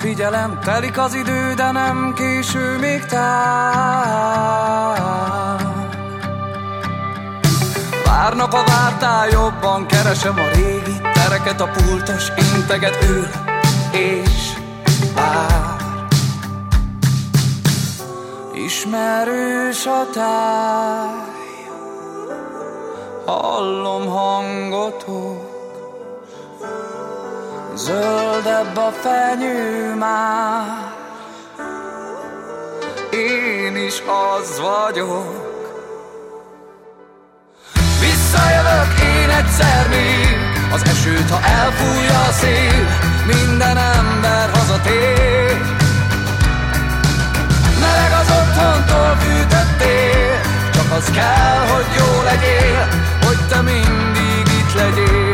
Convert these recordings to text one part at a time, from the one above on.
figyelem Telik az idő, de nem késő még tár. Várnak a vártál, jobban keresem a régi Tereket a pultos, integet ül és vár. Ismerős a táj Hallom hangotok Zöldebb a fenyő már. Én is az vagyok. Visszajövök én egyszer még. Az esőt, ha elfújja a szél Minden ember hazatér. Meleg az otthontól fűtöttél Csak az kell, hogy jó legyél Hogy te mindig itt legyél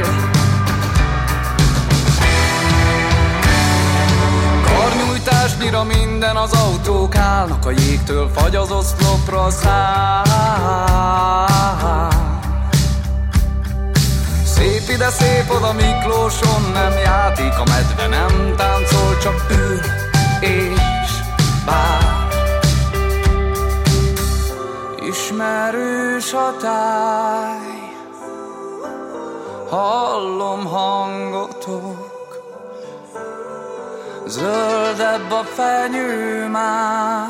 Karnyújtásnyira minden az autók állnak A jégtől fagy az oszlopra száll Szép ide, szép oda Miklóson nem játék A medve nem táncol, csak ül és vár Ismerős a táj Hallom hangotok Zöldebb a fenyő már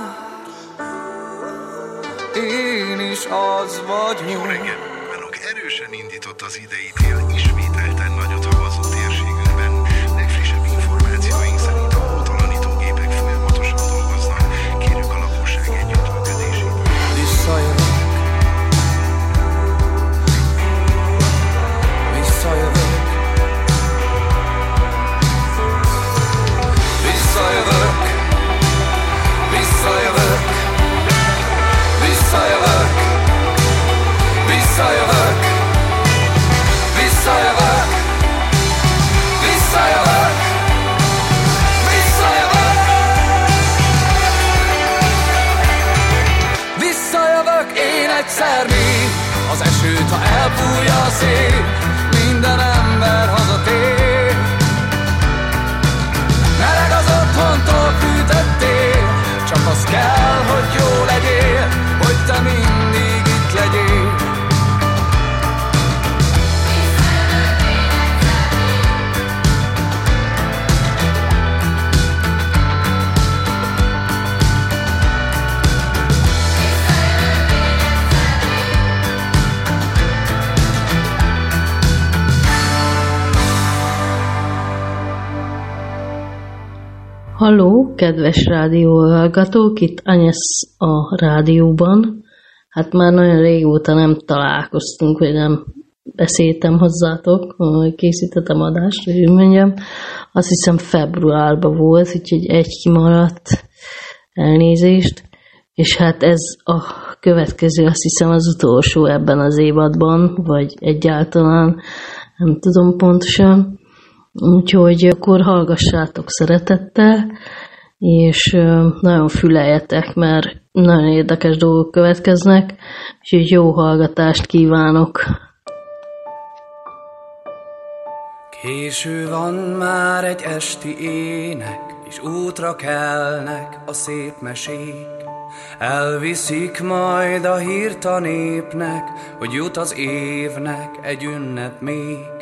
Én is az vagyok. Jó reggel! Erősen indított az idei tél, a szél Minden ember hazatér. Meleg az otthontól fűtöttél Csak az kell, hogy jó legyél Hogy te mindig Halló, kedves rádióhallgatók, itt Anyesz a rádióban. Hát már nagyon régóta nem találkoztunk, vagy nem beszéltem hozzátok, hogy készítettem adást, hogy úgy mondjam. Azt hiszem februárban volt, úgyhogy egy kimaradt elnézést. És hát ez a következő, azt hiszem az utolsó ebben az évadban, vagy egyáltalán, nem tudom pontosan. Úgyhogy akkor hallgassátok szeretettel, és nagyon füleljetek, mert nagyon érdekes dolgok következnek, úgyhogy jó hallgatást kívánok! Késő van már egy esti ének, és útra kelnek a szép mesék. Elviszik majd a hírt a népnek, hogy jut az évnek egy ünnep még.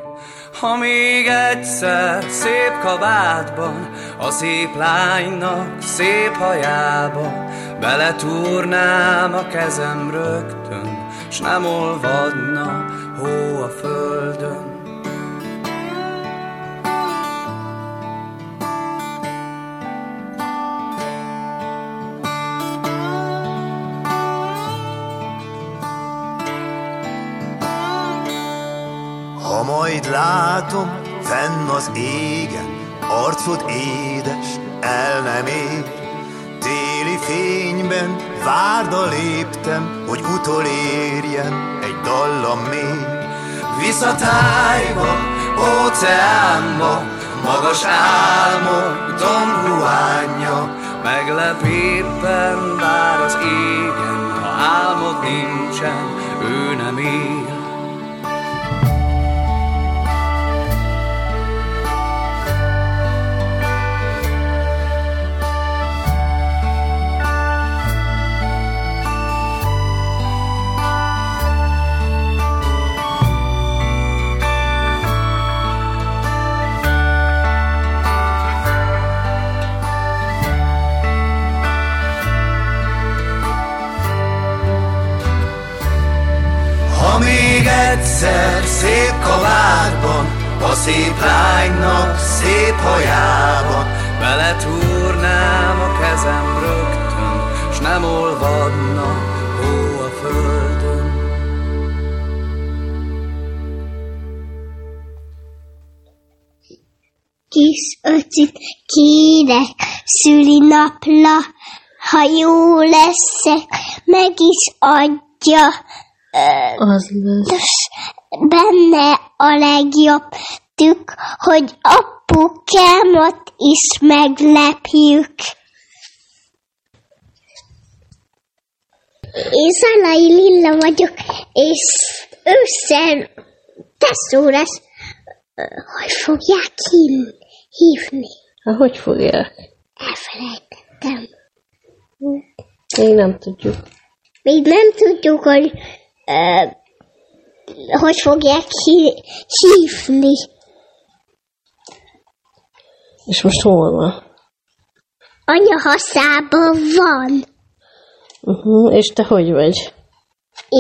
Ha még egyszer szép kabátban, a szép lánynak szép hajába, beletúrnám a kezem rögtön, s nem olvadna hó a földön. Ha majd látom fenn az égen, arcod édes, el nem ér. Téli fényben várda léptem, hogy utolérjen egy dallam még. Visszatájba, óceánba, magas álmok Don Juanja, meglep éppen vár az égen, ha álmod nincsen, ő nem él. A szép lánynak szép hajában, beletúrnám a kezem rögtön, s nem olvadna hó a földön. Kis öcsit kérek szülinapla, ha jó leszek, meg is adja az lesz. Benne a legjobb tük, hogy apukámat is meglepjük. Én Szalai Lilla vagyok, és ősszel teszó lesz. Hogy fogják hívni? Hogy fogják? Elfelejtettem. Még nem tudjuk. Még nem tudjuk, hogy hogy fogják hívni. És most hol van? Anya haszában van. Uh-huh. És te hogy vagy?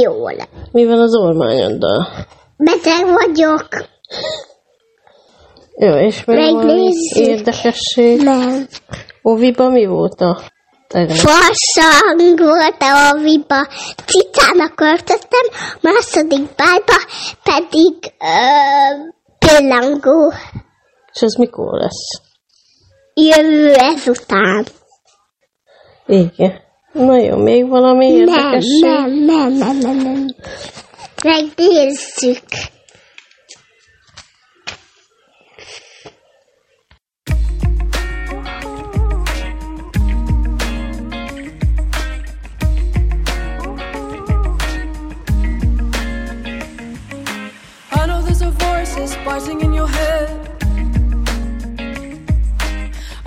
Jól. Mi van az ormányoddal? Beteg vagyok. Jó, és még Megnézzük. érdekesség? Nem. Oviba mi volt a. Farsang volt a viba, cicának öltöttem, második bájba pedig uh, pillangó. És ez mikor lesz? Jövő ezután. Igen. Na jó, még valami érdekesség? Nem, nem, nem, nem, nem. Megnézzük. Buzzing in your head.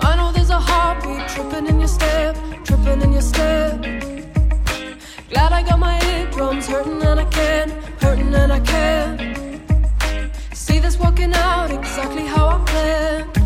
I know there's a heartbeat tripping in your step, tripping in your step. Glad I got my eardrums hurting and I can, hurting and I can. See this working out exactly how I planned.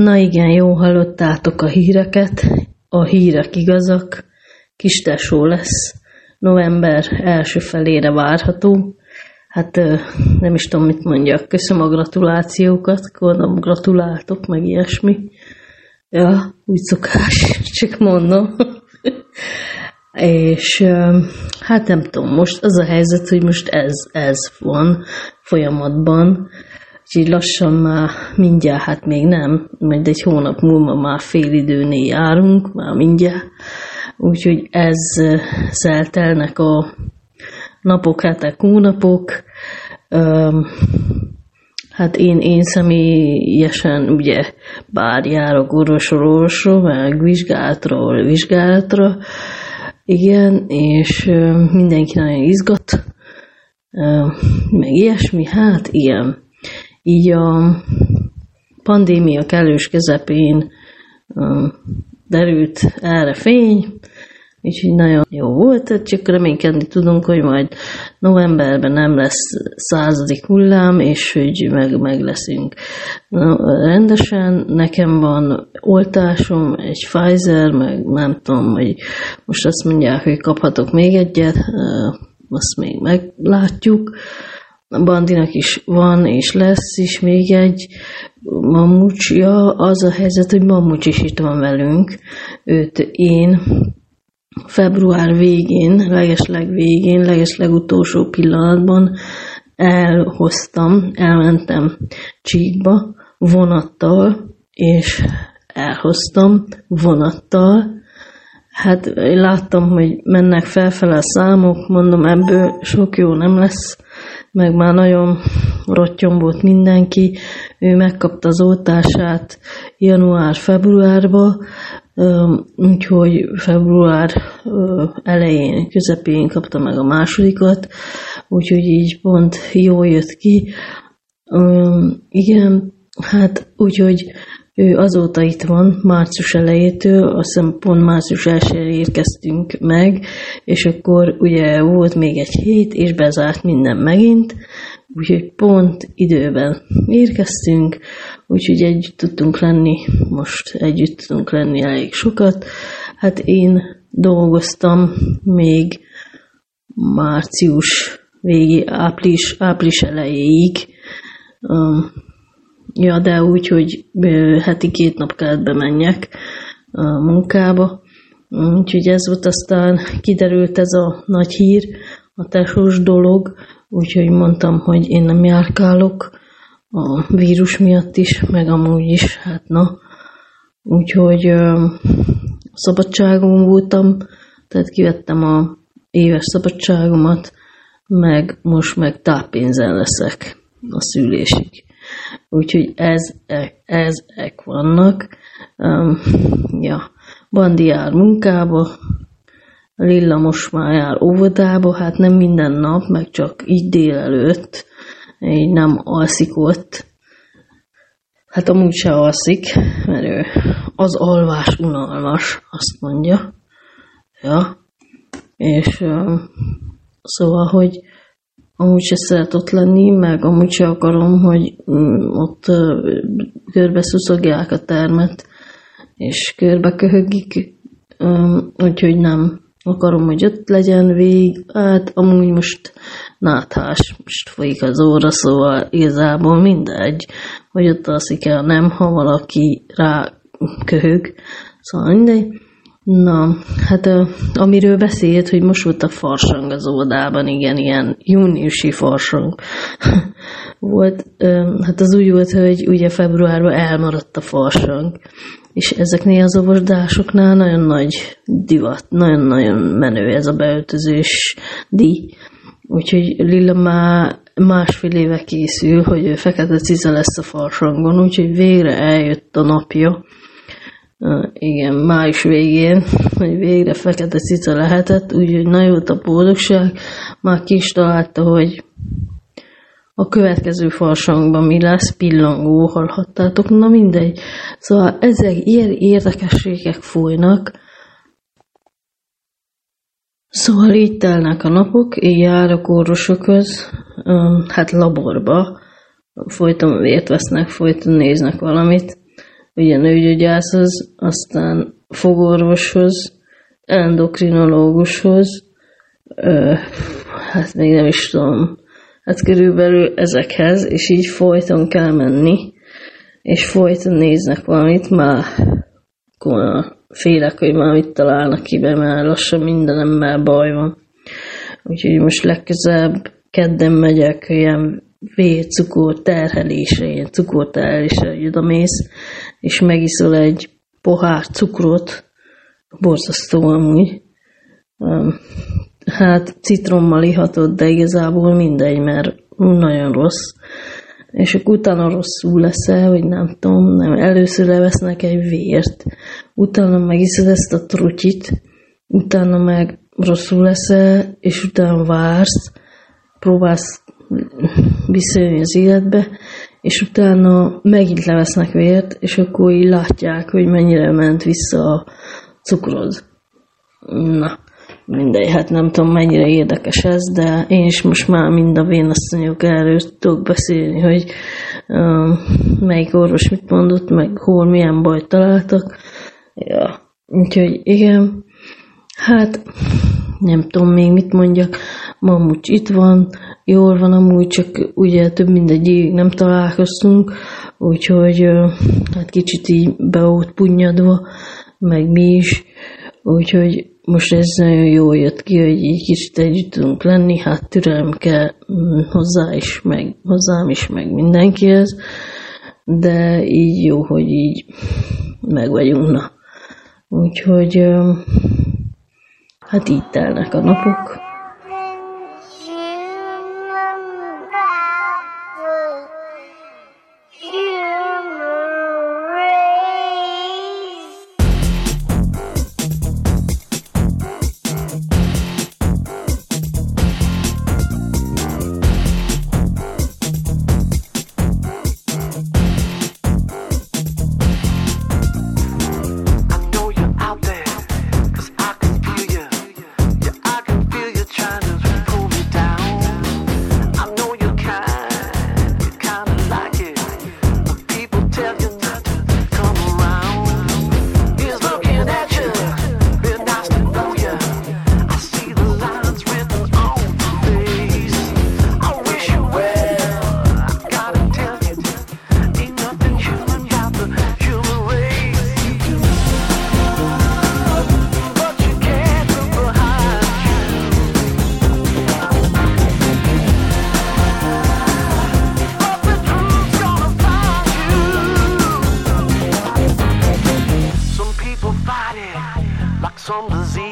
Na igen, jó hallottátok a híreket. A hírek igazak. Kis tesó lesz. November első felére várható. Hát nem is tudom, mit mondjak. Köszönöm a gratulációkat. Gondolom, gratuláltok, meg ilyesmi. Ja, úgy szokás, csak mondom. És hát nem tudom, most az a helyzet, hogy most ez, ez van folyamatban, úgyhogy lassan már mindjárt, hát még nem, majd egy hónap múlva már fél időnél járunk, már mindjárt, úgyhogy ez szeltelnek a napok, hetek, hónapok, Hát én, én személyesen ugye bár járok orvosról meg vizsgálatról vizsgálatra, igen, és mindenki nagyon izgat, meg ilyesmi, hát ilyen. Így a pandémia kellős közepén derült erre fény, Úgyhogy nagyon jó volt, csak reménykedni tudunk, hogy majd novemberben nem lesz századik hullám, és hogy meg, meg leszünk Na, rendesen. Nekem van oltásom, egy Pfizer, meg nem tudom, hogy most azt mondják, hogy kaphatok még egyet, azt még meglátjuk. Bandinak is van, és lesz is még egy mamucs. Ja, az a helyzet, hogy mamucs is itt van velünk. Őt én február végén, legesleg végén, legesleg utolsó pillanatban elhoztam, elmentem Csíkba vonattal, és elhoztam vonattal. Hát láttam, hogy mennek felfele a számok, mondom, ebből sok jó nem lesz, meg már nagyon rottyom mindenki. Ő megkapta az oltását január-februárba, úgyhogy február elején, közepén kapta meg a másodikat, úgyhogy így pont jó jött ki. Igen, hát úgyhogy ő azóta itt van, március elejétől, azt hiszem pont március 1 érkeztünk meg, és akkor ugye volt még egy hét, és bezárt minden megint, úgyhogy pont időben érkeztünk, úgyhogy együtt tudtunk lenni, most együtt tudunk lenni elég sokat. Hát én dolgoztam még március végé, április, április elejéig, um, ja, de úgy, hogy heti két nap kellett bemenjek a munkába, úgyhogy ez volt aztán kiderült ez a nagy hír, a tesós dolog, úgyhogy mondtam, hogy én nem járkálok a vírus miatt is, meg amúgy is, hát na. Úgyhogy ö, szabadságon voltam, tehát kivettem a éves szabadságomat, meg most meg táppénzen leszek a szülésig. Úgyhogy ez, ezek vannak. Um, ja, Bandi jár munkába, Lilla most már jár óvodába, hát nem minden nap, meg csak így délelőtt, így nem alszik ott. Hát amúgy se alszik, mert ő az alvás unalmas, azt mondja. Ja. És uh, szóval, hogy amúgy se szeret ott lenni, meg amúgy se akarom, hogy um, ott körbe szuszogják a termet, és körbe köhögik, úgyhogy nem akarom, hogy ott legyen vég, hát amúgy most náthás, most folyik az óra, szóval igazából mindegy, hogy ott alszik el, nem, ha valaki rá köhög, szóval mindegy. Na, hát amiről beszélt, hogy most a farsang az óvodában, igen, ilyen júniusi farsang volt. Hát az úgy volt, hogy ugye februárban elmaradt a farsang, és ezeknél az óvodásoknál nagyon nagy divat, nagyon-nagyon menő ez a beöltözés díj. Úgyhogy Lilla már másfél éve készül, hogy fekete cica lesz a farsangon, úgyhogy végre eljött a napja. Igen, május végén, hogy végre fekete cica lehetett, úgyhogy nagyon a boldogság. Már ki is találta, hogy a következő farsangban mi lesz, pillangó, hallhattátok, na mindegy. Szóval ezek ilyen érdekességek folynak, Szóval így telnek a napok, én járok orvosokhoz, hát laborba, folyton vért vesznek, folyton néznek valamit. Ugye nőgyógyászhoz, aztán fogorvoshoz, endokrinológushoz, ö, hát még nem is tudom, hát körülbelül ezekhez, és így folyton kell menni, és folyton néznek valamit, már félek, hogy már mit találnak ki be, mert lassan mindenemmel baj van. Úgyhogy most legközelebb kedden megyek ilyen vércukor terhelésre, ilyen cukorterhelésre oda mész, és megiszol egy pohár cukrot, borzasztó amúgy. Hát citrommal ihatod, de igazából mindegy, mert nagyon rossz. És akkor utána rosszul leszel, hogy nem tudom, nem, először levesznek egy vért, utána megiszod ezt a trutyit, utána meg rosszul leszel, és utána vársz, próbálsz visszajönni az életbe, és utána megint levesznek vért, és akkor így látják, hogy mennyire ment vissza a cukrod. Na, mindegy, hát nem tudom mennyire érdekes ez, de én is most már mind a vénasszonyok erről tudok beszélni, hogy uh, melyik orvos mit mondott, meg hol milyen bajt találtak. Ja, úgyhogy igen, hát nem tudom még mit mondjak, mamut itt van, jól van amúgy, csak ugye több mindegy évig nem találkoztunk, úgyhogy hát kicsit így be volt punyadva, meg mi is, úgyhogy most ez nagyon jól jött ki, hogy így kicsit együtt tudunk lenni, hát türelem kell mm, hozzá is, meg hozzám is, meg mindenkihez, de így jó, hogy így meg vagyunk, na. Úgyhogy hát így telnek a napok. Champs-Élysées.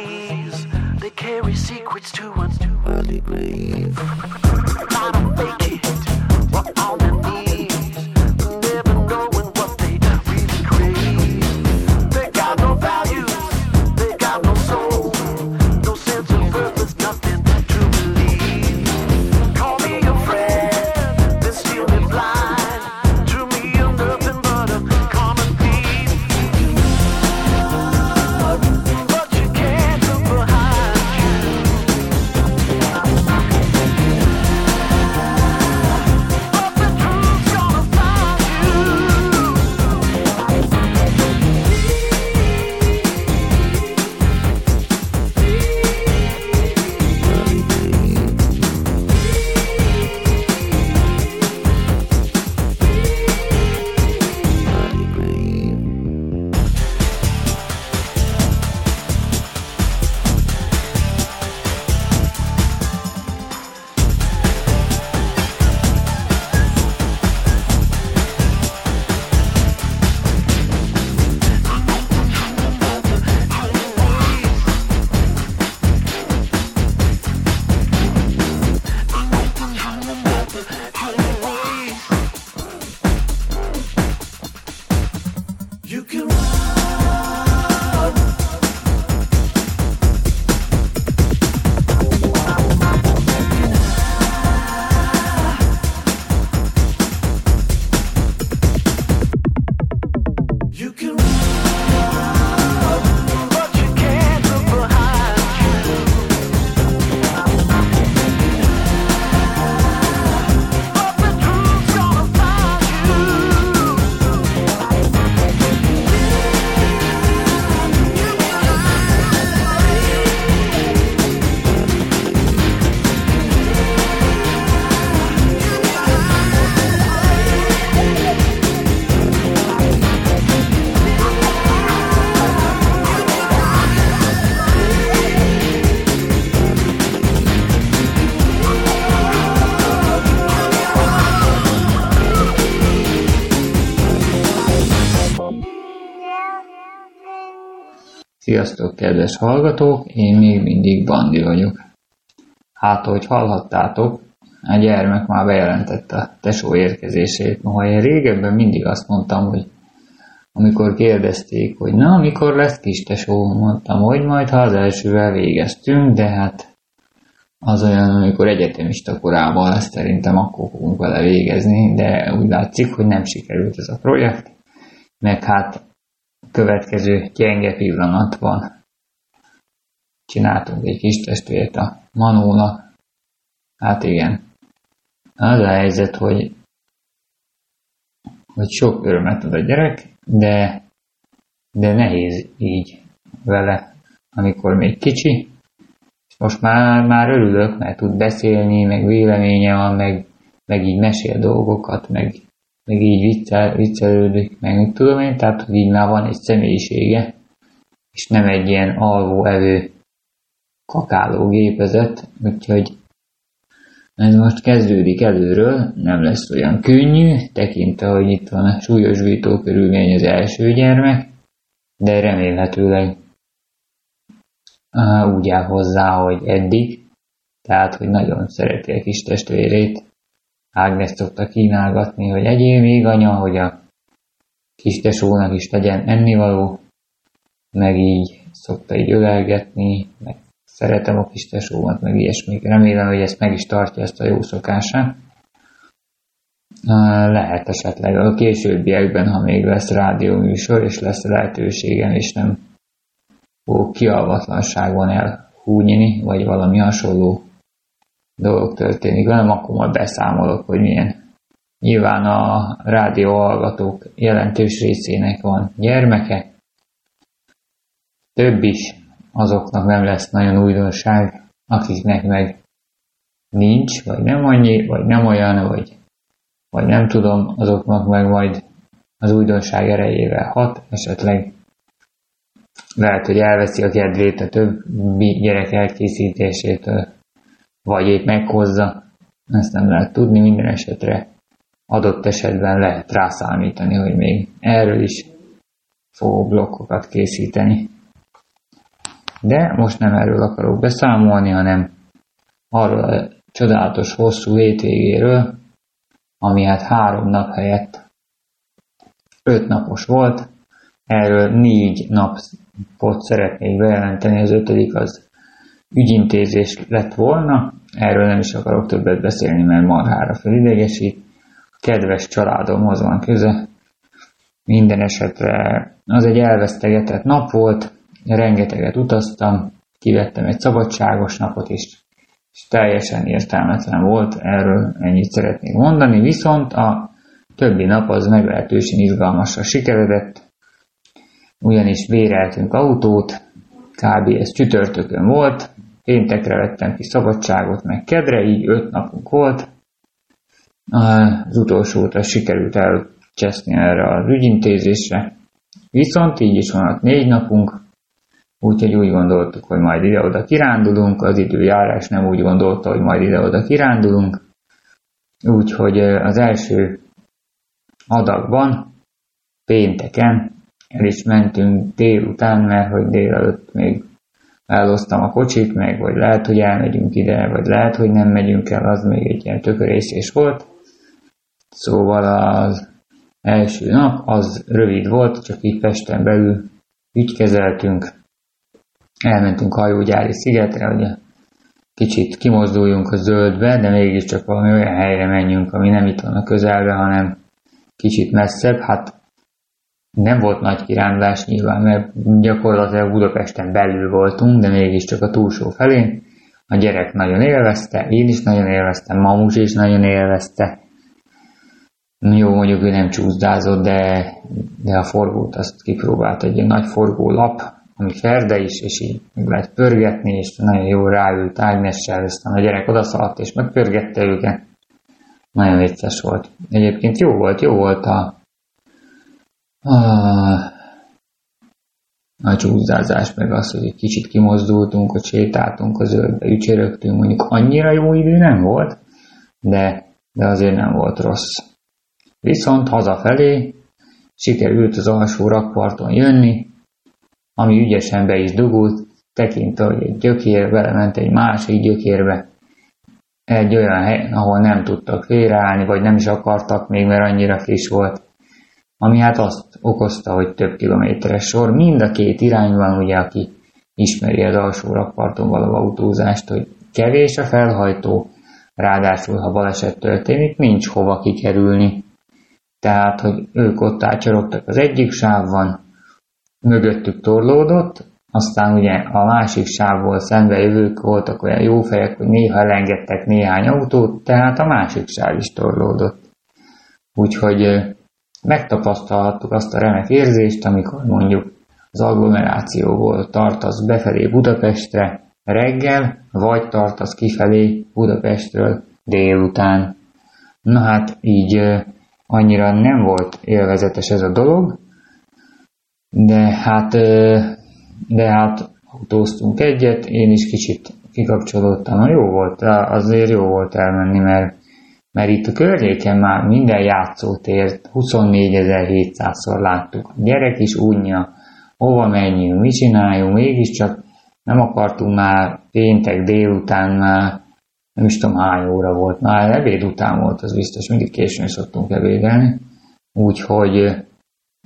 Sziasztok, kedves hallgatók! Én még mindig Bandi vagyok. Hát, ahogy hallhattátok, a gyermek már bejelentette a tesó érkezését. Noha én régebben mindig azt mondtam, hogy amikor kérdezték, hogy na, mikor lesz kis tesó, mondtam, hogy majd, ha az elsővel végeztünk, de hát az olyan, amikor egyetemista korában lesz, szerintem akkor fogunk vele végezni, de úgy látszik, hogy nem sikerült ez a projekt, meg hát következő gyenge pillanat van. Csináltunk egy kis testvért a Manónak. Hát igen. Az a helyzet, hogy, hogy sok örömet ad a gyerek, de, de nehéz így vele, amikor még kicsi. Most már, már örülök, mert tud beszélni, meg véleménye van, meg, meg így mesél dolgokat, meg meg így viccel, viccelődik, meg mit tudom én, tehát hogy így már van egy személyisége, és nem egy ilyen alvó-evő kakáló gépezet, úgyhogy ez most kezdődik előről, nem lesz olyan könnyű, tekintve, hogy itt van a súlyos körülmény az első gyermek, de remélhetőleg úgy áll hozzá, hogy eddig, tehát, hogy nagyon szereti a kis testvérét, Ágnes szokta kínálgatni, hogy egyél még anya, hogy a kis tesónak is legyen ennivaló, meg így szokta így ölelgetni, meg szeretem a kis tesómat, meg ilyesmik. Remélem, hogy ezt meg is tartja ezt a jó szokását. Lehet esetleg a későbbiekben, ha még lesz rádióműsor, és lesz lehetőségem, és nem fogok kialvatlanságon elhúnyni, vagy valami hasonló dolog történik velem, akkor majd beszámolok, hogy milyen. Nyilván a rádió hallgatók jelentős részének van gyermeke, több is azoknak nem lesz nagyon újdonság, akiknek meg nincs, vagy nem annyi, vagy nem olyan, vagy, vagy nem tudom, azoknak meg majd az újdonság erejével hat, esetleg lehet, hogy elveszi a kedvét a többi gyerek elkészítésétől, vagy épp meghozza, ezt nem lehet tudni, minden esetre adott esetben lehet rászámítani, hogy még erről is fogok blokkokat készíteni. De most nem erről akarok beszámolni, hanem arról a csodálatos hosszú hétvégéről, ami hát három nap helyett öt napos volt. Erről négy napot szeretnék bejelenteni, az ötödik az ügyintézés lett volna, erről nem is akarok többet beszélni, mert marhára felidegesít. Kedves családomhoz van köze. Minden esetre az egy elvesztegetett nap volt, rengeteget utaztam, kivettem egy szabadságos napot is, és teljesen értelmetlen volt, erről ennyit szeretnék mondani, viszont a többi nap az meglehetősen izgalmasra sikeredett, ugyanis véreltünk autót, kb. ez csütörtökön volt, Péntekre vettem ki szabadságot, meg kedre, így öt napunk volt. Az utolsót sikerült elcseszni erre az ügyintézésre. Viszont így is van ott négy napunk, úgyhogy úgy gondoltuk, hogy majd ide-oda kirándulunk, az időjárás nem úgy gondolta, hogy majd ide-oda kirándulunk. Úgyhogy az első adagban, pénteken el is mentünk délután, mert hogy délelőtt még elosztam a kocsit, meg vagy lehet, hogy elmegyünk ide, vagy lehet, hogy nem megyünk el, az még egy ilyen tökörészés volt. Szóval az első nap az rövid volt, csak így Pesten belül ügykezeltünk, elmentünk hajógyári szigetre, hogy kicsit kimozduljunk a zöldbe, de mégiscsak valami olyan helyre menjünk, ami nem itt van a közelbe, hanem kicsit messzebb. Hát nem volt nagy kirándulás nyilván, mert gyakorlatilag Budapesten belül voltunk, de mégiscsak a túlsó felén. A gyerek nagyon élvezte, én is nagyon élveztem, Mamus is nagyon élvezte. Jó, mondjuk ő nem csúszdázott, de, de a forgót azt kipróbált egy nagy forgó lap, ami ferde is, és így meg lehet pörgetni, és nagyon jó ráült Ágnessel, aztán a gyerek odaszaladt, és megpörgette őket. Nagyon vicces volt. Egyébként jó volt, jó volt a, a, csúszázás, meg az, hogy egy kicsit kimozdultunk, hogy sétáltunk a zöldbe, ücsörögtünk, mondjuk annyira jó idő nem volt, de, de azért nem volt rossz. Viszont hazafelé sikerült az alsó rakparton jönni, ami ügyesen be is dugult, tekintve, hogy egy gyökér belement egy másik gyökérbe, egy olyan helyen, ahol nem tudtak félreállni, vagy nem is akartak még, mert annyira friss volt, ami hát azt okozta, hogy több kilométeres sor, mind a két irányban, ugye, aki ismeri az alsó rakparton való autózást, hogy kevés a felhajtó, ráadásul, ha baleset történik, nincs hova kikerülni. Tehát, hogy ők ott átcsorogtak az egyik sávban, mögöttük torlódott, aztán ugye a másik sávból szembe jövők voltak olyan jó fejek, hogy néha elengedtek néhány autót, tehát a másik sáv is torlódott. Úgyhogy megtapasztalhattuk azt a remek érzést, amikor mondjuk az agglomerációból tartasz befelé Budapestre reggel, vagy tartasz kifelé Budapestről délután. Na hát így annyira nem volt élvezetes ez a dolog, de hát, de hát autóztunk egyet, én is kicsit kikapcsolódtam, jó volt, azért jó volt elmenni, mert, mert itt a környéken már minden játszótért 24.700-szor láttuk. A gyerek is unja, hova menjünk, mit csináljunk, mégiscsak nem akartunk már péntek délután már, nem is tudom hány óra volt, már ebéd után volt, az biztos, mindig későn szoktunk ebédelni, úgyhogy,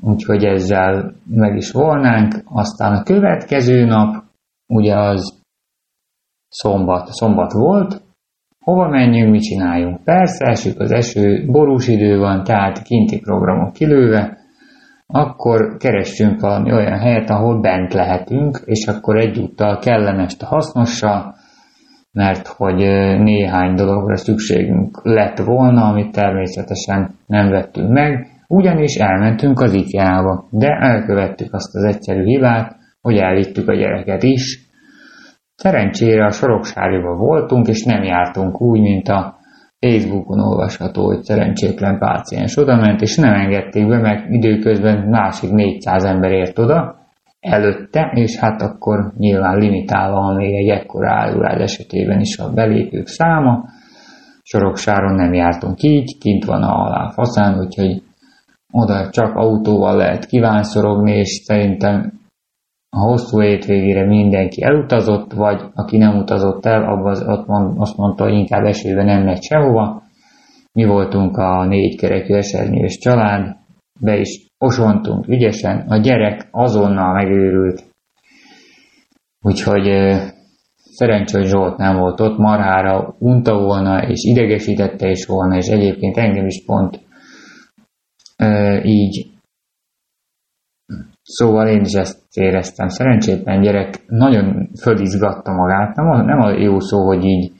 úgyhogy ezzel meg is volnánk, aztán a következő nap, ugye az szombat, szombat volt, hova menjünk, mit csináljunk? Persze, esik az eső, borús idő van, tehát kinti programok kilőve, akkor keressünk valami olyan helyet, ahol bent lehetünk, és akkor egyúttal kellemes a hasznossal, mert hogy néhány dologra szükségünk lett volna, amit természetesen nem vettünk meg, ugyanis elmentünk az IKEA-ba, de elkövettük azt az egyszerű hibát, hogy elvittük a gyereket is. Szerencsére a Soroksáriba voltunk, és nem jártunk úgy, mint a Facebookon olvasható, hogy szerencsétlen páciens oda ment, és nem engedték be, mert időközben másik 400 ember ért oda előtte, és hát akkor nyilván limitálva van még egy ekkora állulás esetében is a belépők száma. Soroksáron nem jártunk így, kint van a alá faszán, úgyhogy oda csak autóval lehet kívánszorogni, és szerintem a hosszú hétvégére mindenki elutazott, vagy aki nem utazott el, abban ott mond, azt mondta, hogy inkább esőben nem megy sehova. Mi voltunk a négy kerekű esernyős család, be is osontunk ügyesen, a gyerek azonnal megőrült. Úgyhogy szerencsé, hogy Zsolt nem volt ott, marhára unta volna, és idegesítette is volna, és egyébként engem is pont így Szóval én is ezt éreztem. Szerencsétlen gyerek nagyon fölizgatta magát. Nem a, nem a jó szó, hogy így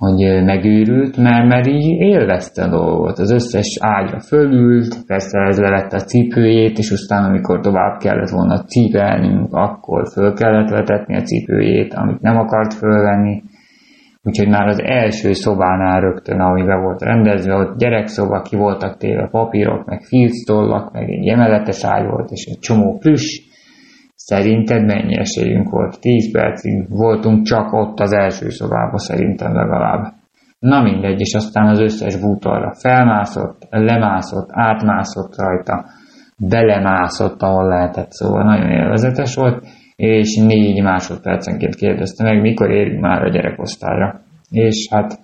hogy megőrült, mert, mert így élvezte a dolgot. Az összes ágyra fölült, persze ez levette a cipőjét, és aztán amikor tovább kellett volna cipelnünk, akkor föl kellett vetetni a cipőjét, amit nem akart fölvenni. Úgyhogy már az első szobánál rögtön, ami be volt rendezve, ott gyerekszoba, ki voltak téve papírok, meg filctollak, meg egy emeletes ágy volt, és egy csomó plüss. Szerinted mennyi esélyünk volt? 10 percig voltunk csak ott az első szobában, szerintem legalább. Na mindegy, és aztán az összes bútorra felmászott, lemászott, átmászott rajta, belemászott, ahol lehetett, szóval nagyon élvezetes volt és négy másodpercenként kérdezte meg, mikor érünk már a gyerekosztályra. És hát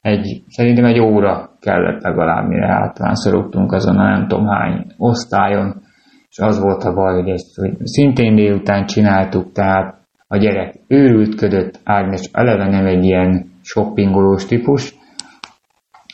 egy, szerintem egy óra kellett legalább, mire általán szorogtunk azon a nem tudom hány osztályon, és az volt a baj, hogy ezt hogy szintén délután csináltuk, tehát a gyerek őrültködött, Ágnes eleve nem egy ilyen shoppingolós típus,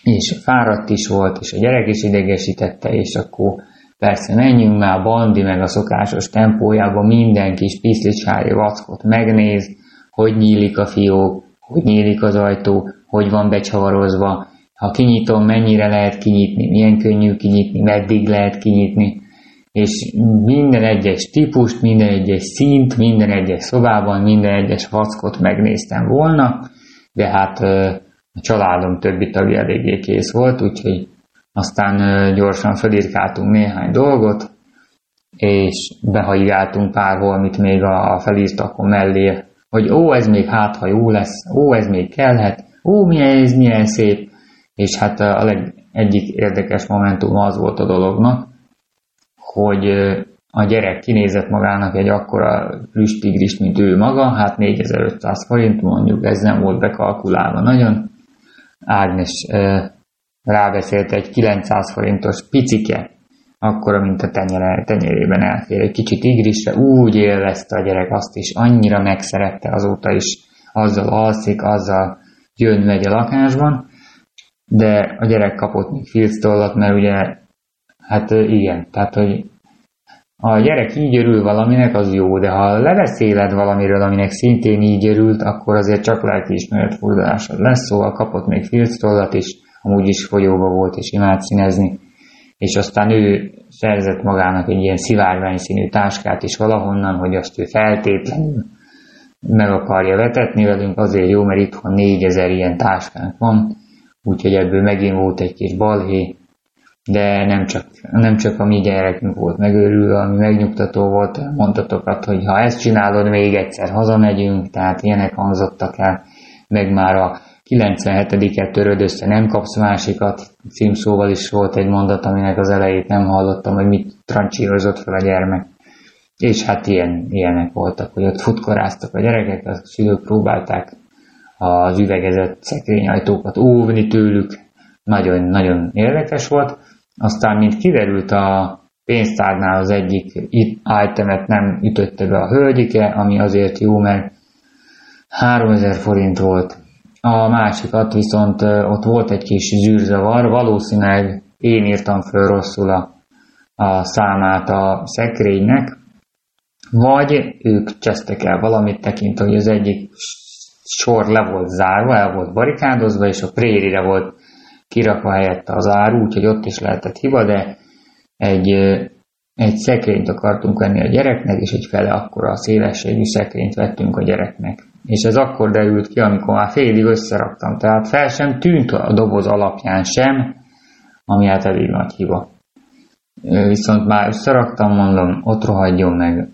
és fáradt is volt, és a gyerek is idegesítette, és akkor Persze, menjünk már Bandi meg a szokásos tempójában, minden kis piszlicsári vackot megnéz, hogy nyílik a fiók, hogy nyílik az ajtó, hogy van becsavarozva, ha kinyitom, mennyire lehet kinyitni, milyen könnyű kinyitni, meddig lehet kinyitni, és minden egyes típust, minden egyes szint, minden egyes szobában, minden egyes vackot megnéztem volna, de hát a családom többi tagja eléggé kész volt, úgyhogy aztán gyorsan felírkáltunk néhány dolgot, és behaigáltunk pár valamit még a felírtakon mellé, hogy ó, ez még hát, ha jó lesz, ó, ez még kellhet, ó, milyen ez, milyen szép, és hát a leg, egyik érdekes momentum az volt a dolognak, hogy a gyerek kinézett magának egy akkora rüstigrist, mint ő maga, hát 4500 forint mondjuk, ez nem volt bekalkulálva nagyon. Ágnes rábeszélt egy 900 forintos picike, akkora, mint a tenyere, tenyerében elfér. Egy kicsit igrisre, úgy élvezte a gyerek azt is, annyira megszerette azóta is, azzal alszik, azzal jön, megy a lakásban, de a gyerek kapott még filctollat, mert ugye, hát igen, tehát, hogy a gyerek így örül valaminek, az jó, de ha leveszéled valamiről, aminek szintén így örült, akkor azért csak lelkiismeret furdalásod lesz, szóval kapott még filctollat is, amúgy is folyóba volt és imád színezni, és aztán ő szerzett magának egy ilyen szivárvány színű táskát is valahonnan, hogy azt ő feltétlenül meg akarja vetetni velünk, azért jó, mert itthon négyezer ilyen táskánk van, úgyhogy ebből megint volt egy kis balhé, de nem csak, nem csak a mi gyerekünk volt megőrülve, ami megnyugtató volt, mondtatokat, hogy ha ezt csinálod, még egyszer hazamegyünk, tehát ilyenek hangzottak el, meg már a 97-et töröd össze, nem kapsz másikat, címszóval is volt egy mondat, aminek az elejét nem hallottam, hogy mit trancsírozott fel a gyermek. És hát ilyen, ilyenek voltak, hogy ott futkoráztak a gyerekek, a szülők próbálták az üvegezett szekrényajtókat óvni tőlük, nagyon-nagyon érdekes volt. Aztán, mint kiderült a pénztárnál az egyik itemet nem ütötte be a hölgyike, ami azért jó, mert 3000 forint volt. A másikat viszont ott volt egy kis zűrzavar, valószínűleg én írtam föl rosszul a, a számát a szekrénynek, vagy ők csesztek el valamit tekintve, hogy az egyik sor le volt zárva, el volt barikádozva, és a prérire volt kirakva helyette az áru, úgyhogy ott is lehetett hiba, de egy, egy szekrényt akartunk venni a gyereknek, és egy fele akkora a szélességű szekrényt vettünk a gyereknek. És ez akkor derült ki, amikor már félig összeraktam, tehát fel sem tűnt a doboz alapján sem, ami hát elég nagy hiba. Viszont már összeraktam, mondom, ott rohadjon meg.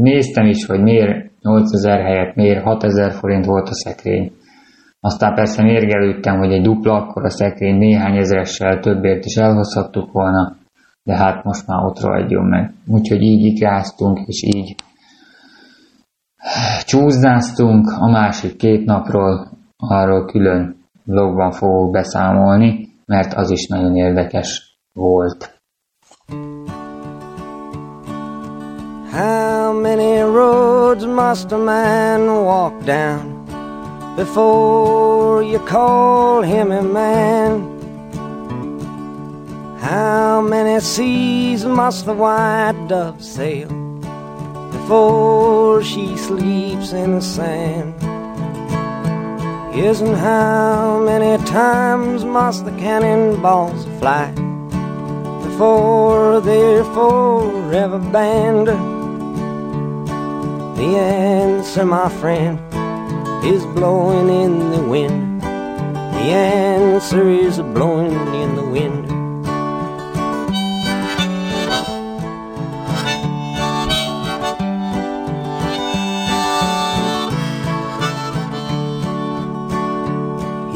Néztem is, hogy miért 8000 helyett miért 6000 forint volt a szekrény. Aztán persze mérgelődtem, hogy egy dupla akkor a szekrény néhány ezressel többért is elhozhattuk volna, de hát most már ott rohadjon meg. Úgyhogy így ikáztunk, és így csúzdáztunk, a másik két napról arról külön vlogban fogok beszámolni, mert az is nagyon érdekes volt. How many roads must a man walk down before you call him a man? How many seas must the white dove sail before she sleeps in the sand? Yes, and how many times must the cannonballs fly before they're forever banned? The answer, my friend, is blowing in the wind. The answer is blowing in the wind.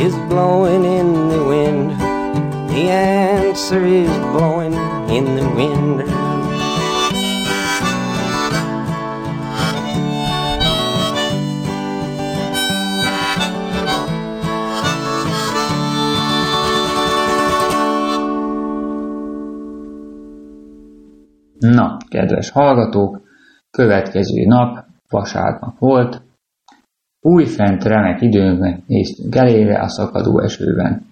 is blowing in the wind. The answer is blowing in the wind. Na, kedves hallgatók, következő nap, vasárnap volt, újfent remek időnkben néztünk elébe a szakadó esőben.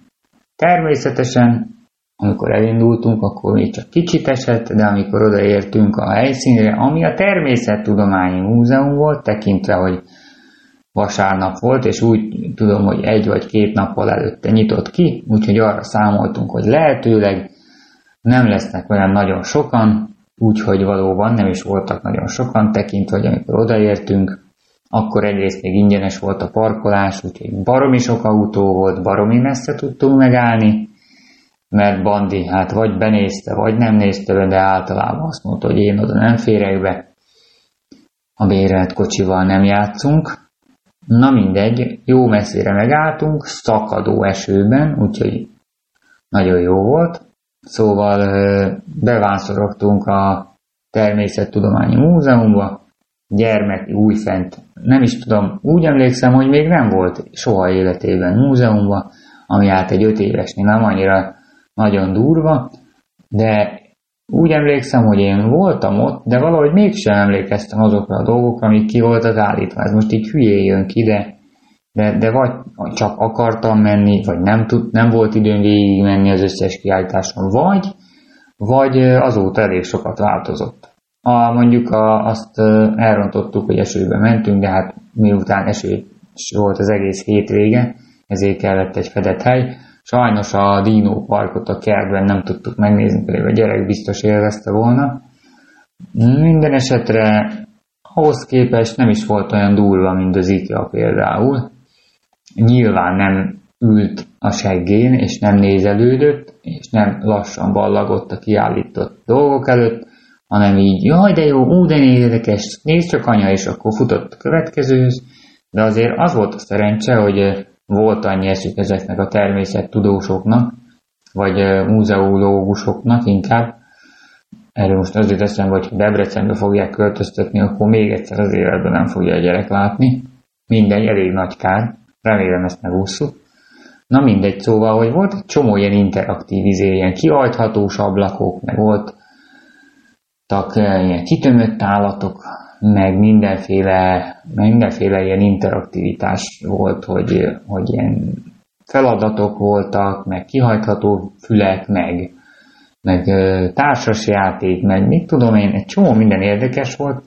Természetesen, amikor elindultunk, akkor még csak kicsit esett, de amikor odaértünk a helyszínre, ami a Természettudományi Múzeum volt, tekintve, hogy vasárnap volt, és úgy tudom, hogy egy vagy két nappal előtte nyitott ki, úgyhogy arra számoltunk, hogy lehetőleg nem lesznek olyan nagyon sokan, úgyhogy valóban nem is voltak nagyon sokan, tekintve, hogy amikor odaértünk, akkor egyrészt még ingyenes volt a parkolás, úgyhogy baromi sok autó volt, baromi messze tudtunk megállni, mert Bandi hát vagy benézte, vagy nem nézte be, de általában azt mondta, hogy én oda nem férek be, a bérelt kocsival nem játszunk. Na mindegy, jó messzire megálltunk, szakadó esőben, úgyhogy nagyon jó volt. Szóval bevánszorogtunk a Természettudományi Múzeumba, gyermeki újfent, nem is tudom, úgy emlékszem, hogy még nem volt soha életében múzeumban, ami hát egy öt évesnél nem annyira nagyon durva, de úgy emlékszem, hogy én voltam ott, de valahogy mégsem emlékeztem azokra a dolgokra, amik ki voltak állítva. Ez most így hülyé jön ki, de, de, de vagy csak akartam menni, vagy nem, tud, nem volt időm végig menni az összes kiállításon, vagy, vagy azóta elég sokat változott. A, mondjuk a, azt elrontottuk, hogy esőbe mentünk, de hát miután eső volt az egész hétvége, ezért kellett egy fedett hely. Sajnos a Dino parkot a kertben nem tudtuk megnézni, pedig a gyerek biztos élvezte volna. Minden esetre ahhoz képest nem is volt olyan durva, mint az IKEA például. Nyilván nem ült a seggén, és nem nézelődött, és nem lassan ballagott a kiállított dolgok előtt, hanem így, jaj, de jó, ú, de érdekes, nézd csak anya, és akkor futott a következőhöz, de azért az volt a szerencse, hogy volt annyi eszük ezeknek a természettudósoknak, vagy múzeológusoknak inkább, erről most azért eszembe, hogy Debrecenbe fogják költöztetni, akkor még egyszer az életben nem fogja a gyerek látni. Mindegy, elég nagy kár, remélem ezt megúszuk. Na mindegy, szóval, hogy volt egy csomó ilyen interaktív izé, ilyen kiajthatós ablakok, meg volt voltak ilyen kitömött állatok, meg mindenféle, mindenféle ilyen interaktivitás volt, hogy, hogy ilyen feladatok voltak, meg kihajtható fülek, meg, meg társasjáték, meg mit tudom én, egy csomó minden érdekes volt.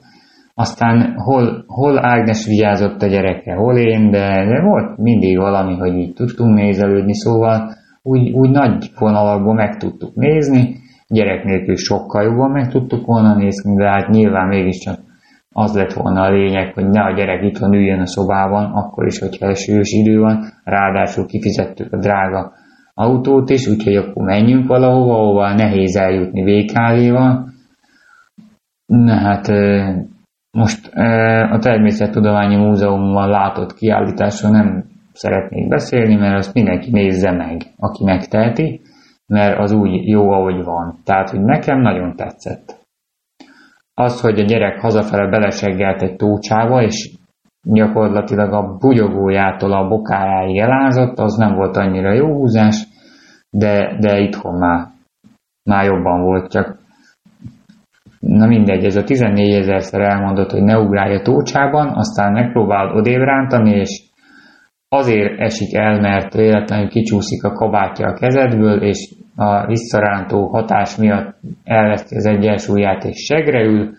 Aztán hol, hol Ágnes vigyázott a gyerekre, hol én, de, de volt mindig valami, hogy így tudtunk nézelődni, szóval úgy, úgy nagy vonalakból meg tudtuk nézni, gyerek nélkül sokkal jobban meg tudtuk volna nézni, de hát nyilván mégiscsak az lett volna a lényeg, hogy ne a gyerek itthon üljön a szobában, akkor is, hogyha esős idő van, ráadásul kifizettük a drága autót is, úgyhogy akkor menjünk valahova, ahova nehéz eljutni vékáléval. Na hát most a Természettudományi Múzeumban látott kiállításról nem szeretnék beszélni, mert azt mindenki nézze meg, aki megteheti mert az úgy jó, ahogy van. Tehát, hogy nekem nagyon tetszett. Az, hogy a gyerek hazafele beleseggelt egy tócsába, és gyakorlatilag a bugyogójától a bokájáig elázott, az nem volt annyira jó húzás, de, de itthon már, már jobban volt, csak na mindegy, ez a 14 ezerszer elmondott, hogy ne ugrálj a tócsában, aztán megpróbál odébb rántani, és azért esik el, mert véletlenül kicsúszik a kabátja a kezedből, és a visszarántó hatás miatt elveszti az egyensúlyát és segre ül,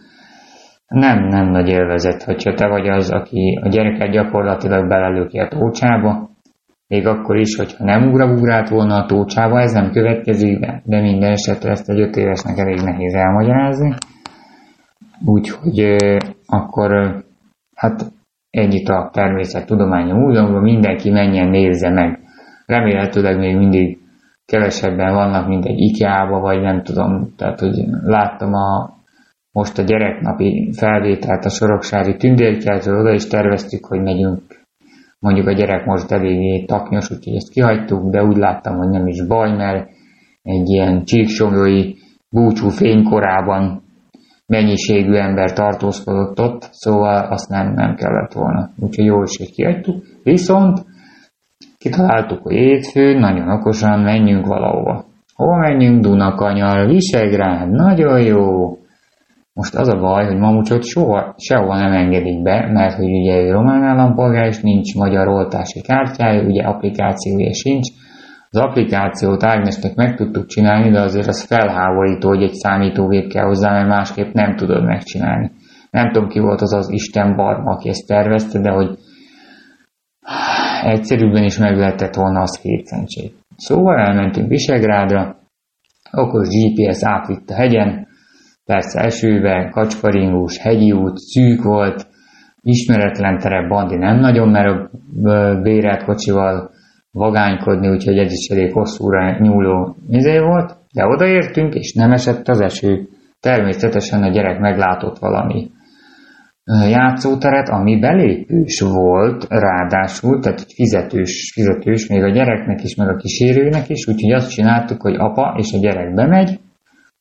nem, nem nagy élvezet, hogyha te vagy az, aki a gyereket gyakorlatilag belelőki a tócsába, még akkor is, hogyha nem ugrált volna a tócsába, ez nem következik be, de minden esetre ezt egy öt évesnek elég nehéz elmagyarázni. Úgyhogy akkor hát ennyit a Természettudományi Múzeumban, mindenki menjen, nézze meg. Remélhetőleg még mindig kevesebben vannak, mint egy IKEA-ba, vagy nem tudom, tehát hogy láttam a most a gyereknapi felvételt a Soroksári Tündérkeltől oda is terveztük, hogy megyünk. Mondjuk a gyerek most eléggé taknyos, úgyhogy ezt kihagytuk, de úgy láttam, hogy nem is baj, mert egy ilyen csíksomjói búcsú fénykorában mennyiségű ember tartózkodott ott, szóval azt nem, nem kellett volna. Úgyhogy jó is, hogy kihagytuk. Viszont kitaláltuk, hogy hétfőn nagyon okosan menjünk valahova. Hova menjünk? Dunakanyar, Visegrád, nagyon jó. Most az a baj, hogy Mamucsot soha, sehova nem engedik be, mert hogy ugye ő román állampolgár, és nincs magyar oltási kártyája, ugye applikációja sincs. Az applikációt Ágnesnek meg tudtuk csinálni, de azért az felháborító, hogy egy számítógép kell hozzá, mert másképp nem tudod megcsinálni. Nem tudom ki volt az az Isten barma, aki ezt tervezte, de hogy egyszerűbben is meg lehetett volna az hétszentség. Szóval elmentünk Visegrádra, okos GPS átvitt a hegyen, persze esőben, kacskaringós, hegyi út, szűk volt, ismeretlen terep Bandi nem nagyon mer bérelt kocsival vagánykodni, úgyhogy ez is elég hosszúra nyúló izé volt, de odaértünk, és nem esett az eső. Természetesen a gyerek meglátott valami játszóteret, ami belépős volt, ráadásul, tehát fizetős, fizetős még a gyereknek is, meg a kísérőnek is, úgyhogy azt csináltuk, hogy apa és a gyerek bemegy,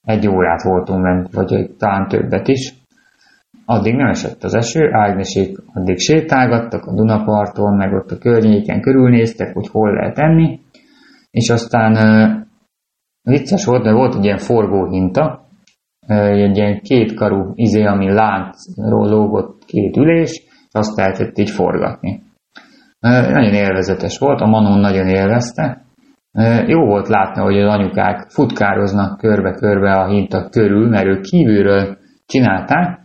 egy órát voltunk bent, vagy talán többet is. Addig nem esett az eső, Ágnesék addig sétálgattak a Dunaparton, meg ott a környéken körülnéztek, hogy hol lehet enni, és aztán vicces volt, mert volt egy ilyen forgóhinta, egy ilyen kétkarú izé, ami láncról lógott két ülés, és azt lehetett így forgatni. Nagyon élvezetes volt, a Manon nagyon élvezte. Jó volt látni, hogy az anyukák futkároznak körbe-körbe a hinta körül, mert ők kívülről csinálták,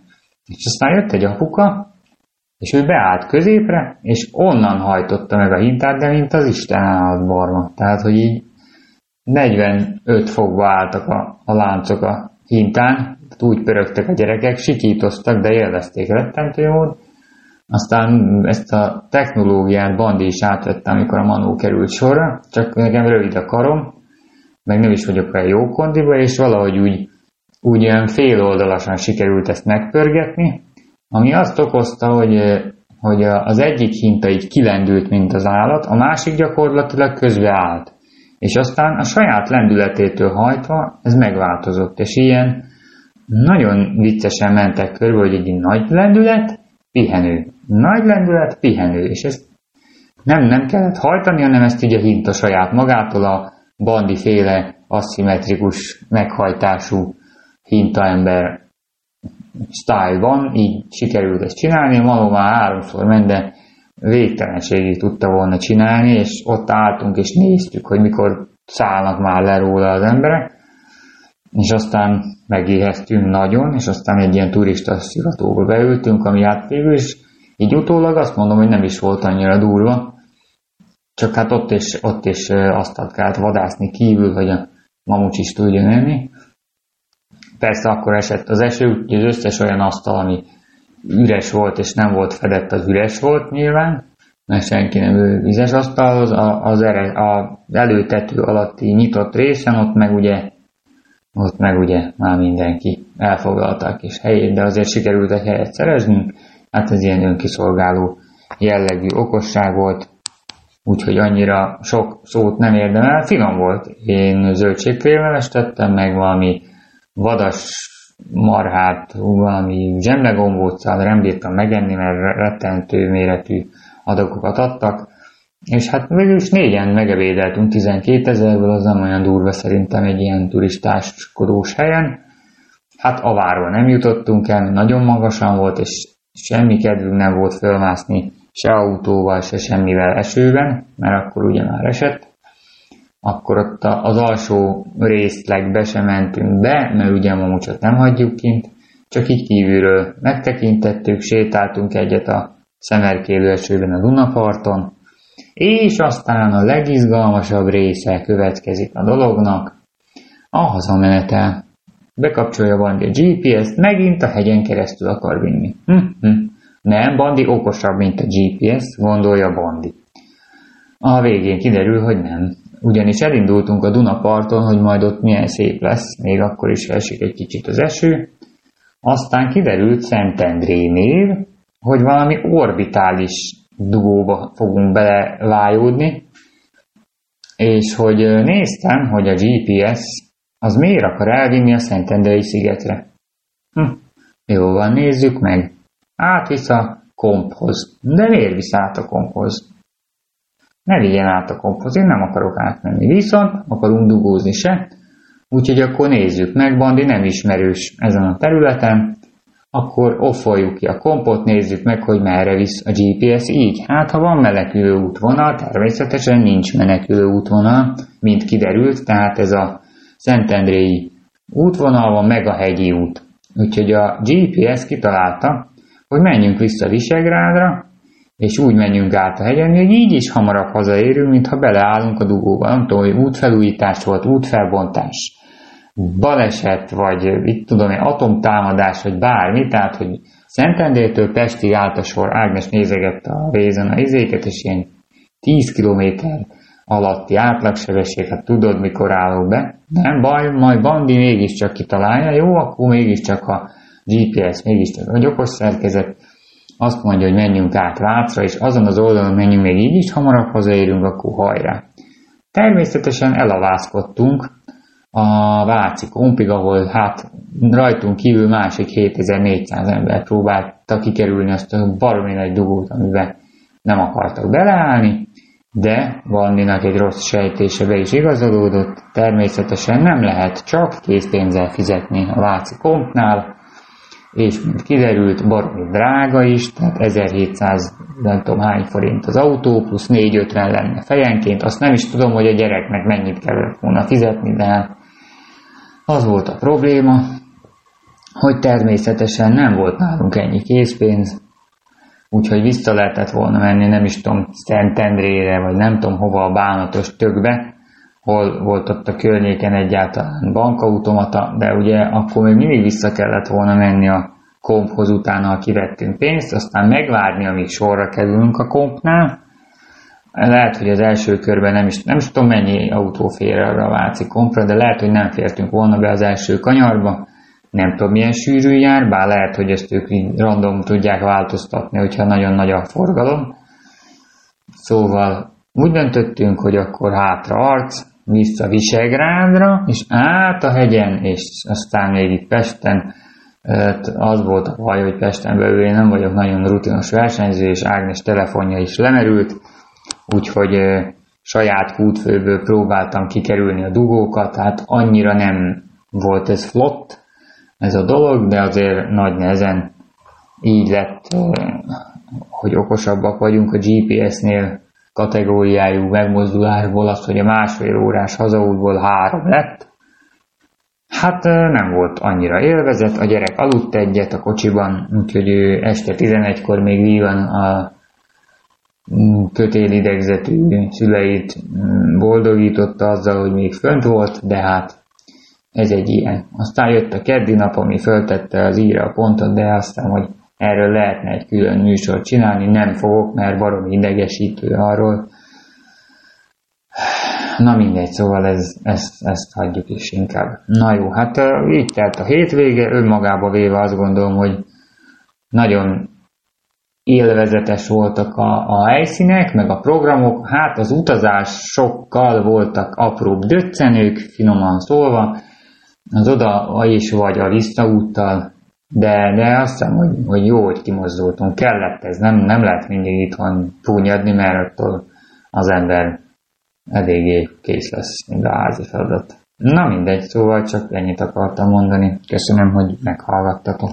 és aztán jött egy apuka, és ő beállt középre, és onnan hajtotta meg a hintát, de mint az Isten állatborma. Tehát, hogy így 45 fokba álltak a, a láncok a hintán, úgy pörögtek a gyerekek, sikítoztak, de élvezték rettentő mód. Aztán ezt a technológiát Bandi is átvette, amikor a Manó került sorra, csak nekem rövid a karom, meg nem is vagyok olyan jó kondiba, és valahogy úgy, úgy olyan fél oldalasan sikerült ezt megpörgetni, ami azt okozta, hogy, hogy az egyik hinta így kilendült, mint az állat, a másik gyakorlatilag közbe állt. És aztán a saját lendületétől hajtva ez megváltozott, és ilyen nagyon viccesen mentek körül, hogy egy nagy lendület, pihenő. Nagy lendület, pihenő. És ezt nem, nem kellett hajtani, hanem ezt így a hinta saját magától a bandi féle aszimmetrikus meghajtású hintaember style van, így sikerült ezt csinálni, már háromszor ment, de végtelenségig tudta volna csinálni, és ott álltunk és néztük, hogy mikor szállnak már le róla az emberek, és aztán megéheztünk nagyon, és aztán egy ilyen turista sziratóba beültünk, ami hát végül így utólag azt mondom, hogy nem is volt annyira durva, csak hát ott is, ott is azt kellett vadászni kívül, hogy a mamucs is tudjon enni. Persze akkor esett az eső, úgyhogy az összes olyan asztal, ami üres volt és nem volt fedett, az üres volt nyilván, mert senki nem ül vizes asztalhoz, az, ere, az előtető alatti nyitott részen, ott meg ugye ott meg ugye már mindenki elfoglalta a kis helyét, de azért sikerült egy helyet szereznünk, hát ez ilyen önkiszolgáló jellegű okosság volt, úgyhogy annyira sok szót nem érdemel, finom volt. Én zöldségkrémeles tettem, meg valami vadas marhát, valami zsemlegombóccal nem bírtam megenni, mert rettentő méretű adagokat adtak, és hát végül is négyen megebédeltünk 12 ezerből, az nem olyan durva szerintem egy ilyen turistáskodós helyen. Hát a várba nem jutottunk el, nagyon magasan volt, és semmi kedvünk nem volt fölmászni se autóval, se semmivel esőben, mert akkor ugye már esett. Akkor ott az alsó részlegbe sem mentünk be, mert ugye a mamucsot nem hagyjuk kint, csak így kívülről megtekintettük, sétáltunk egyet a szemerkélő esőben a Dunaparton, és aztán a legizgalmasabb része következik a dolognak, a hazamenetel. Bekapcsolja Bandi a GPS-t, megint a hegyen keresztül akar vinni. Hm-hm. Nem, Bandi okosabb, mint a GPS, gondolja Bandi. A végén kiderül, hogy nem. Ugyanis elindultunk a Dunaparton, hogy majd ott milyen szép lesz, még akkor is esik egy kicsit az eső. aztán kiderült Szentendrénél, hogy valami orbitális dugóba fogunk belevájódni, és hogy néztem, hogy a GPS az miért akar elvinni a Szentendrei szigetre. Hm, jó van, nézzük meg. Átvisz a komphoz. De miért visz át a komphoz? Ne vigyen át a komphoz, én nem akarok átmenni. Viszont akarunk dugózni se, úgyhogy akkor nézzük meg, Bandi nem ismerős ezen a területen, akkor offoljuk ki a kompot, nézzük meg, hogy merre visz a GPS így. Hát, ha van menekülő útvonal, természetesen nincs menekülő útvonal, mint kiderült, tehát ez a Szentendréi útvonal van, meg a hegyi út. Úgyhogy a GPS kitalálta, hogy menjünk vissza Visegrádra, és úgy menjünk át a hegyen, hogy így is hamarabb hazaérünk, mintha beleállunk a dugóba. Nem tudom, hogy útfelújítás volt, útfelbontás, baleset, vagy itt tudom, egy atomtámadás, vagy bármi, tehát, hogy Szentendétől Pestig állt a sor, Ágnes nézegette a rézen a izéket, és ilyen 10 km alatti átlagsebesség, hát tudod, mikor állok be. Nem baj, majd Bandi mégiscsak kitalálja, jó, akkor mégiscsak a GPS, mégiscsak egy okos szerkezet, azt mondja, hogy menjünk át Vácra, és azon az oldalon menjünk még így is, hamarabb hazaérünk, akkor hajrá. Természetesen elavázkodtunk a Váci kompig, ahol hát rajtunk kívül másik 7400 ember próbálta kikerülni azt a baromi nagy dugót, amiben nem akartak beleállni, de Vanninak egy rossz sejtése be is igazolódott, természetesen nem lehet csak készpénzzel fizetni a Váci kompnál, és mint kiderült, baromi drága is, tehát 1700 nem tudom hány forint az autó, plusz 450 lenne fejenként, azt nem is tudom, hogy a gyereknek mennyit kellett volna fizetni, de hát az volt a probléma, hogy természetesen nem volt nálunk ennyi készpénz, úgyhogy vissza lehetett volna menni, nem is tudom, Szentendrére, vagy nem tudom hova a bánatos tökbe, hol volt ott a környéken egyáltalán bankautomata, de ugye akkor még mindig vissza kellett volna menni a komphoz utána, ha kivettünk pénzt, aztán megvárni, amíg sorra kerülünk a kompnál. Lehet, hogy az első körben nem is, nem is tudom mennyi autó fér arra a Váci kompra, de lehet, hogy nem fértünk volna be az első kanyarba. Nem tudom, milyen sűrű jár, bár lehet, hogy ezt ők így random tudják változtatni, hogyha nagyon nagy a forgalom. Szóval úgy döntöttünk, hogy akkor hátra arc, vissza Visegrádra, és át a hegyen, és aztán még itt Pesten, az volt a baj, hogy Pesten belül én nem vagyok nagyon rutinos versenyző, és Ágnes telefonja is lemerült, úgyhogy saját kútfőből próbáltam kikerülni a dugókat, tehát annyira nem volt ez flott, ez a dolog, de azért nagy nehezen így lett, hogy okosabbak vagyunk a GPS-nél, kategóriájú megmozdulásból az, hogy a másfél órás hazaútból három lett. Hát nem volt annyira élvezet, a gyerek aludt egyet a kocsiban, úgyhogy ő este 11-kor még vívan a mm, kötélidegzetű szüleit mm, boldogította azzal, hogy még fönt volt, de hát ez egy ilyen. Aztán jött a keddi nap, ami föltette az íra a pontot, de aztán, hogy erről lehetne egy külön műsort csinálni, nem fogok, mert barom idegesítő arról. Na mindegy, szóval ez, ezt, ezt hagyjuk is inkább. Na jó, hát így telt a hétvége, önmagába véve azt gondolom, hogy nagyon élvezetes voltak a, a helyszínek, meg a programok, hát az utazás sokkal voltak apróbb döccenők, finoman szólva, az oda is vagy a visszaúttal de, de azt hiszem, hogy, hogy jó, hogy kimozdultunk. Kellett ez, nem, nem lehet mindig itthon túnyadni, mert attól az ember eléggé kész lesz, mint a házi feladat. Na mindegy, szóval csak ennyit akartam mondani. Köszönöm, hogy meghallgattatok.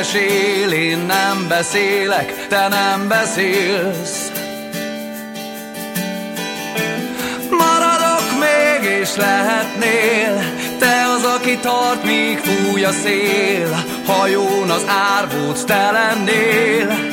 Mesél Én nem beszélek, te nem beszélsz. Maradok még és lehetnél Te az, aki tart, míg fúj a szél. Hajón az árvóc te lennél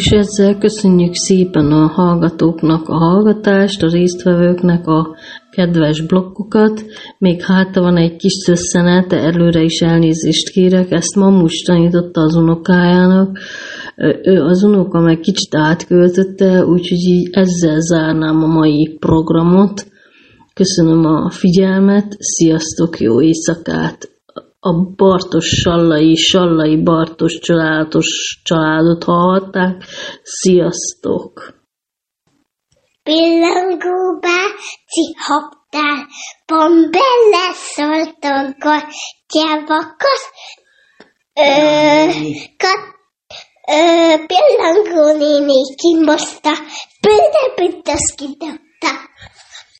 És ezzel köszönjük szépen a hallgatóknak a hallgatást, a résztvevőknek a kedves blokkokat. Még hátra van egy kis szösszenet, előre is elnézést kérek, ezt mamus tanította az unokájának. Ő az unoka meg kicsit átköltötte, úgyhogy így ezzel zárnám a mai programot. Köszönöm a figyelmet, sziasztok, jó éjszakát! A Bartos Sallai, Sallai Bartos családos családot hallhatták. Sziasztok! Pillangóba cihaptál, pont beleszólt a gatyába, kat, pillangó néni kimoszta, például, mint azt